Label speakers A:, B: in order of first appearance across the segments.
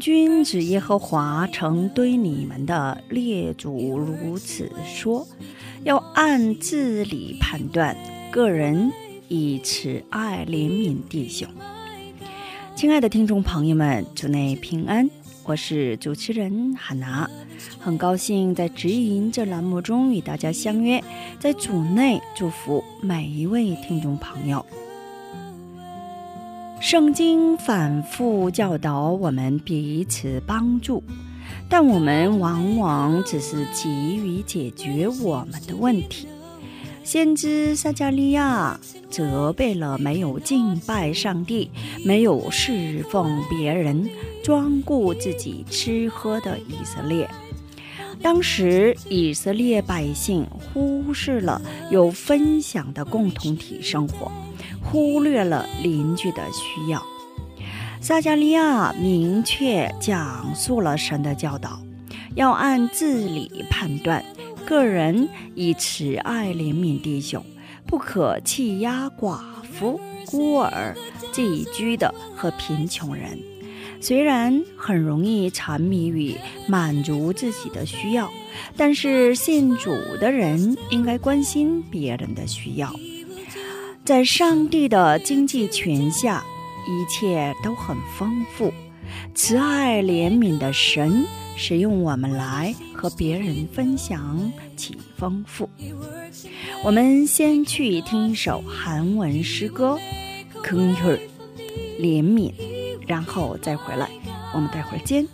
A: 君子耶
B: 和华曾对你们的列祖如此说：要按自理判断，个人以慈爱怜悯弟兄。亲爱的听众朋友们，主内平安，我是主持人汉娜，很高兴在指引这栏目中与大家相约，在主内祝福每一位听众朋友。圣经反复教导我们彼此帮助，但我们往往只是急于解决我们的问题。先知撒加利亚责备了没有敬拜上帝、没有侍奉别人、专顾自己吃喝的以色列。当时，以色列百姓忽视了有分享的共同体生活，忽略了邻居的需要。撒加利亚明确讲述了神的教导，要按自理判断，个人以慈爱怜悯弟兄，不可欺压寡妇、孤儿、寄居的和贫穷人。虽然很容易沉迷于满足自己的需要，但是信主的人应该关心别人的需要。在上帝的经济权下，一切都很丰富。慈爱怜悯的神使用我们来和别人分享其丰富。我们先去听一首韩文诗歌《긍휼》，怜悯。然后再回来，我们待会儿见。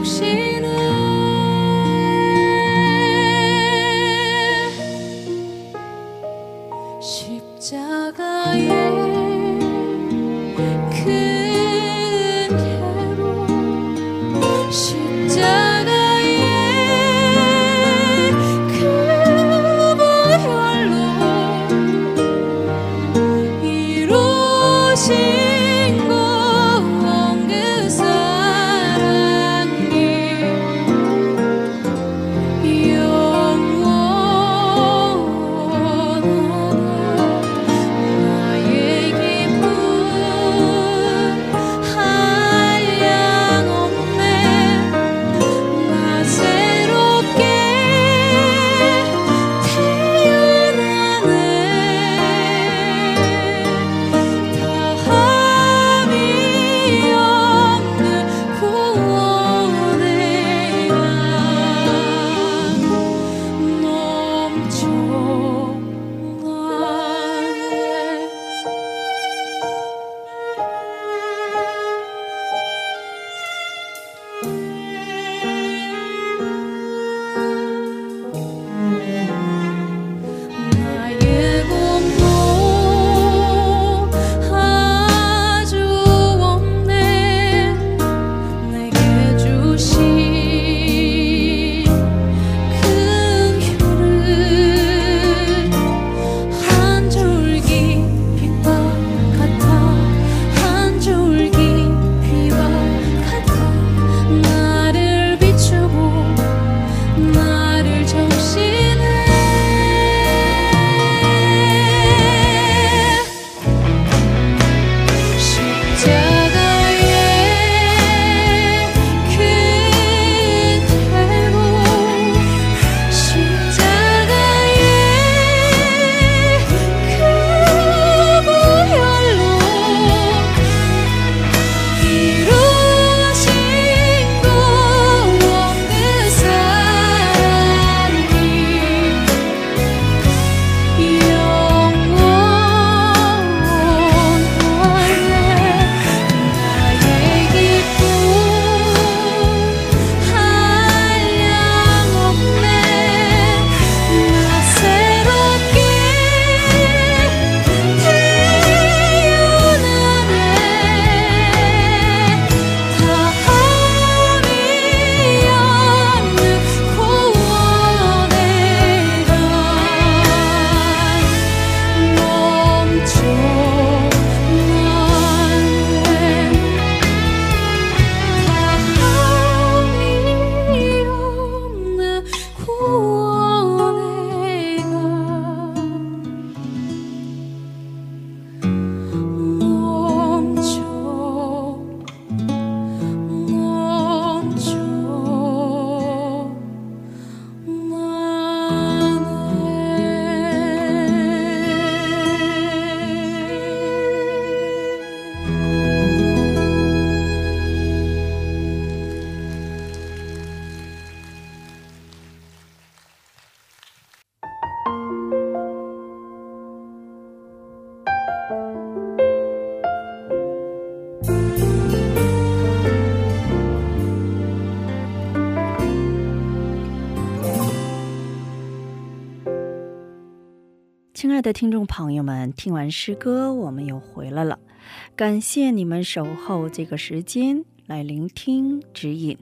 A: çok şey
B: 亲爱的听众朋友们，听完诗歌，我们又回来了。感谢你们守候这个时间来聆听指引。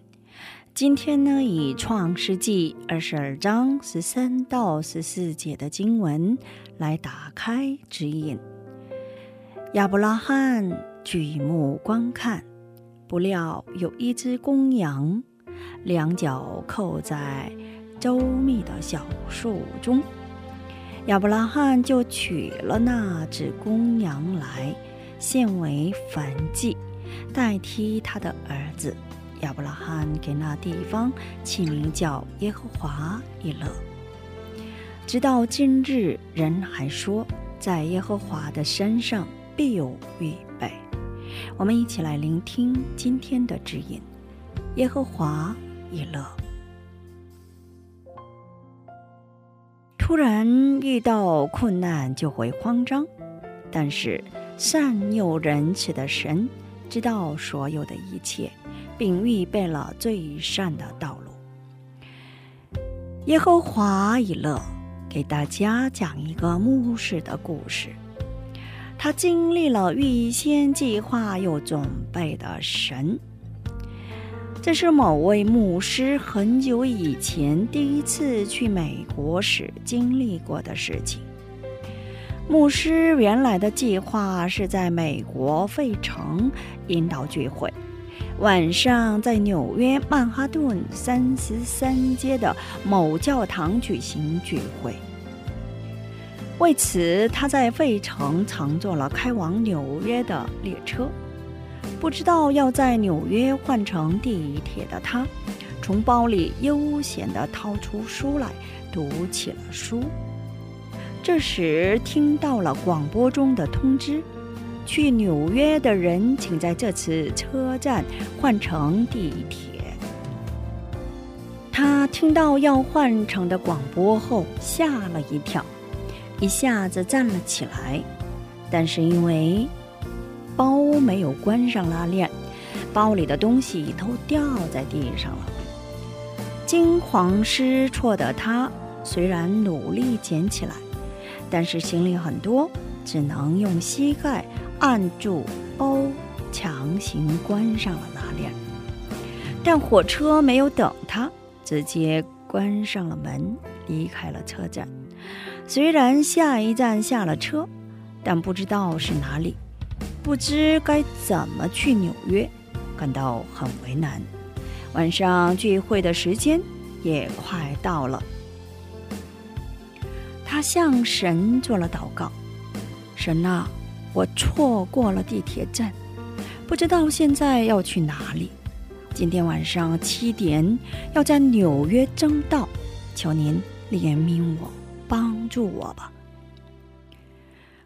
B: 今天呢，以创世纪二十二章十三到十四节的经文来打开指引。亚伯拉罕举目观看，不料有一只公羊，两脚扣在周密的小树中。亚伯拉罕就娶了那只公羊来，献为燔祭，代替他的儿子。亚伯拉罕给那地方起名叫耶和华以勒。直到今日，人还说，在耶和华的山上必有预备。我们一起来聆听今天的指引：耶和华以勒。突然遇到困难就会慌张，但是善有仁慈的神知道所有的一切，并预备了最善的道路。耶和华以勒给大家讲一个牧师的故事，他经历了预先计划又准备的神。这是某位牧师很久以前第一次去美国时经历过的事情。牧师原来的计划是在美国费城引导聚会，晚上在纽约曼哈顿三十三街的某教堂举行聚会。为此，他在费城乘坐了开往纽约的列车。不知道要在纽约换乘地铁的他，从包里悠闲地掏出书来，读起了书。这时听到了广播中的通知：去纽约的人请在这次车站换乘地铁。他听到要换乘的广播后吓了一跳，一下子站了起来，但是因为……包没有关上拉链，包里的东西都掉在地上了。惊慌失措的他，虽然努力捡起来，但是行李很多，只能用膝盖按住包，强行关上了拉链。但火车没有等他，直接关上了门，离开了车站。虽然下一站下了车，但不知道是哪里。不知该怎么去纽约，感到很为难。晚上聚会的时间也快到了，他向神做了祷告：“神啊，我错过了地铁站，不知道现在要去哪里。今天晚上七点要在纽约争道，求您怜悯我，帮助我吧。”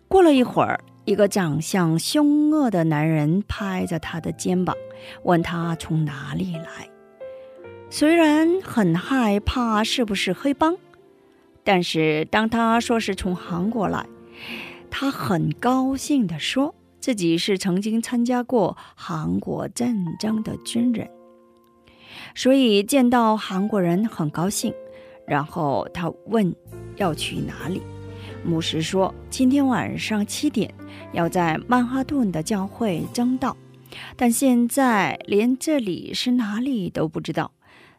B: 过了一会儿，一个长相凶恶的男人拍着他的肩膀，问他从哪里来。虽然很害怕是不是黑帮，但是当他说是从韩国来，他很高兴地说自己是曾经参加过韩国战争的军人，所以见到韩国人很高兴。然后他问要去哪里。牧师说：“今天晚上七点要在曼哈顿的教会争道，但现在连这里是哪里都不知道。”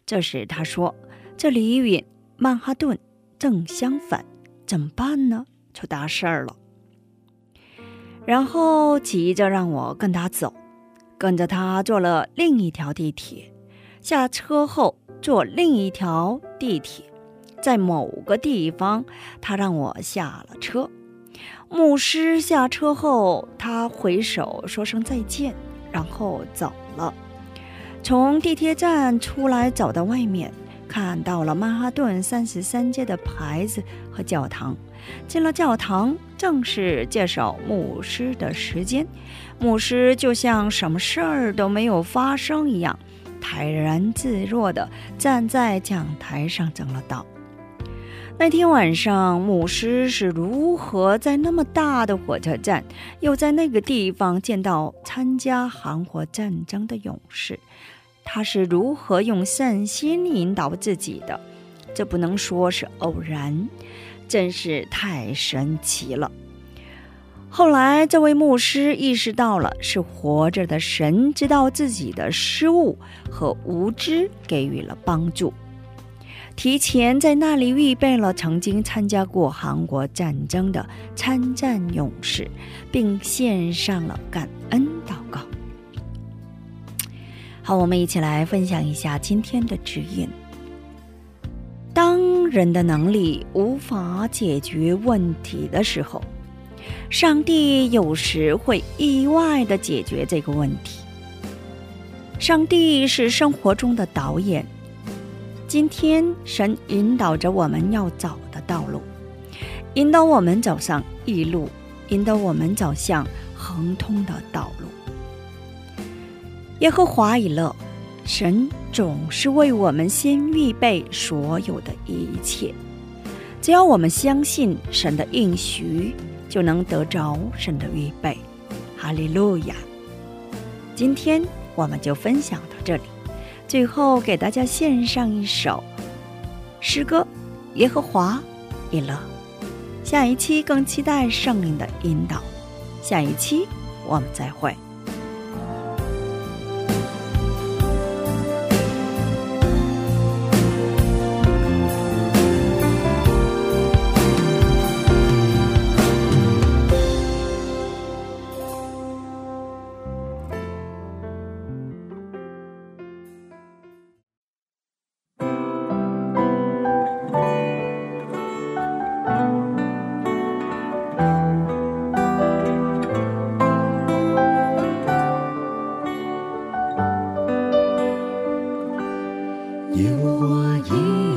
B: 这时他说：“这里与曼哈顿正相反，怎么办呢？出大事儿了。”然后急着让我跟他走，跟着他坐了另一条地铁，下车后坐另一条地铁。在某个地方，他让我下了车。牧师下车后，他挥手说声再见，然后走了。从地铁站出来，走到外面，看到了曼哈顿三十三街的牌子和教堂。进了教堂，正是介绍牧师的时间。牧师就像什么事儿都没有发生一样，泰然自若地站在讲台上讲了道。那天晚上，牧师是如何在那么大的火车站，又在那个地方见到参加韩国战争的勇士？他是如何用善心引导自己的？这不能说是偶然，真是太神奇了。后来，这位牧师意识到了，是活着的神知道自己的失误和无知，给予了帮助。提前在那里预备了曾经参加过韩国战争的参战勇士，并献上了感恩祷告。好，我们一起来分享一下今天的指引。当人的能力无法解决问题的时候，上帝有时会意外的解决这个问题。上帝是生活中的导演。今天，神引导着我们要走的道路，引导我们走上义路，引导我们走向亨通的道路。耶和华以乐，神总是为我们先预备所有的一切。只要我们相信神的应许，就能得着神的预备。哈利路亚！今天我们就分享到这里。最后，给大家献上一首诗歌《耶和华以乐》。下一期更期待圣灵的引导。下一期我们再会。
C: 主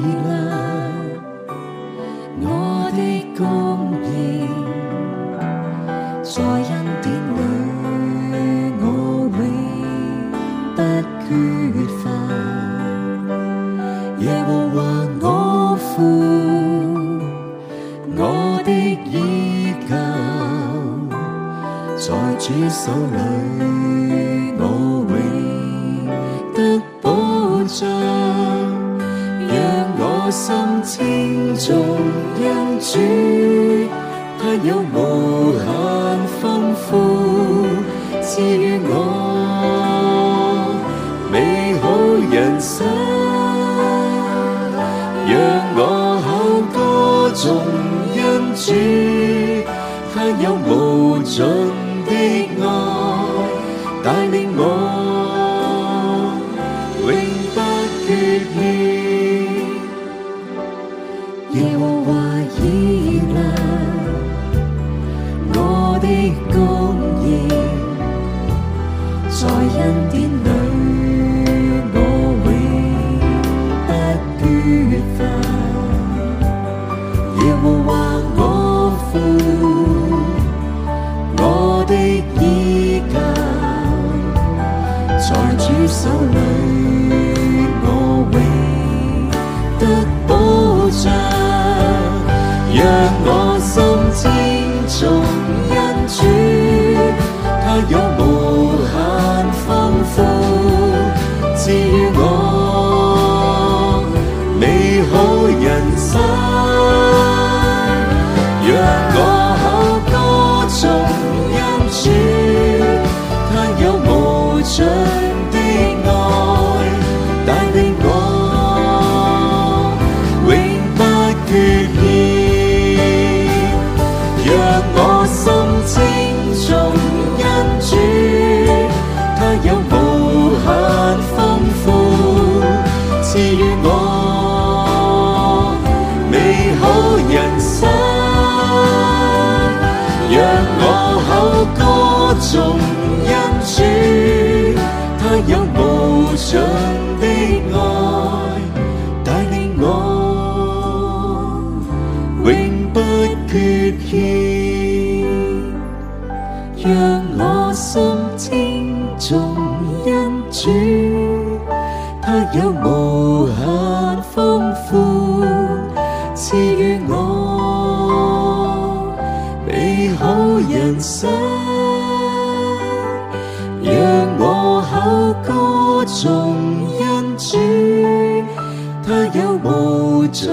C: 重因主，他有无限丰富赐予我美好人生。让我口歌颂恩主，他有无尽。be good. 美好人生，讓我口歌頌恩主，他有無盡的愛，帶領我永不缺欠，好人生，让我口歌颂恩主，他有无尽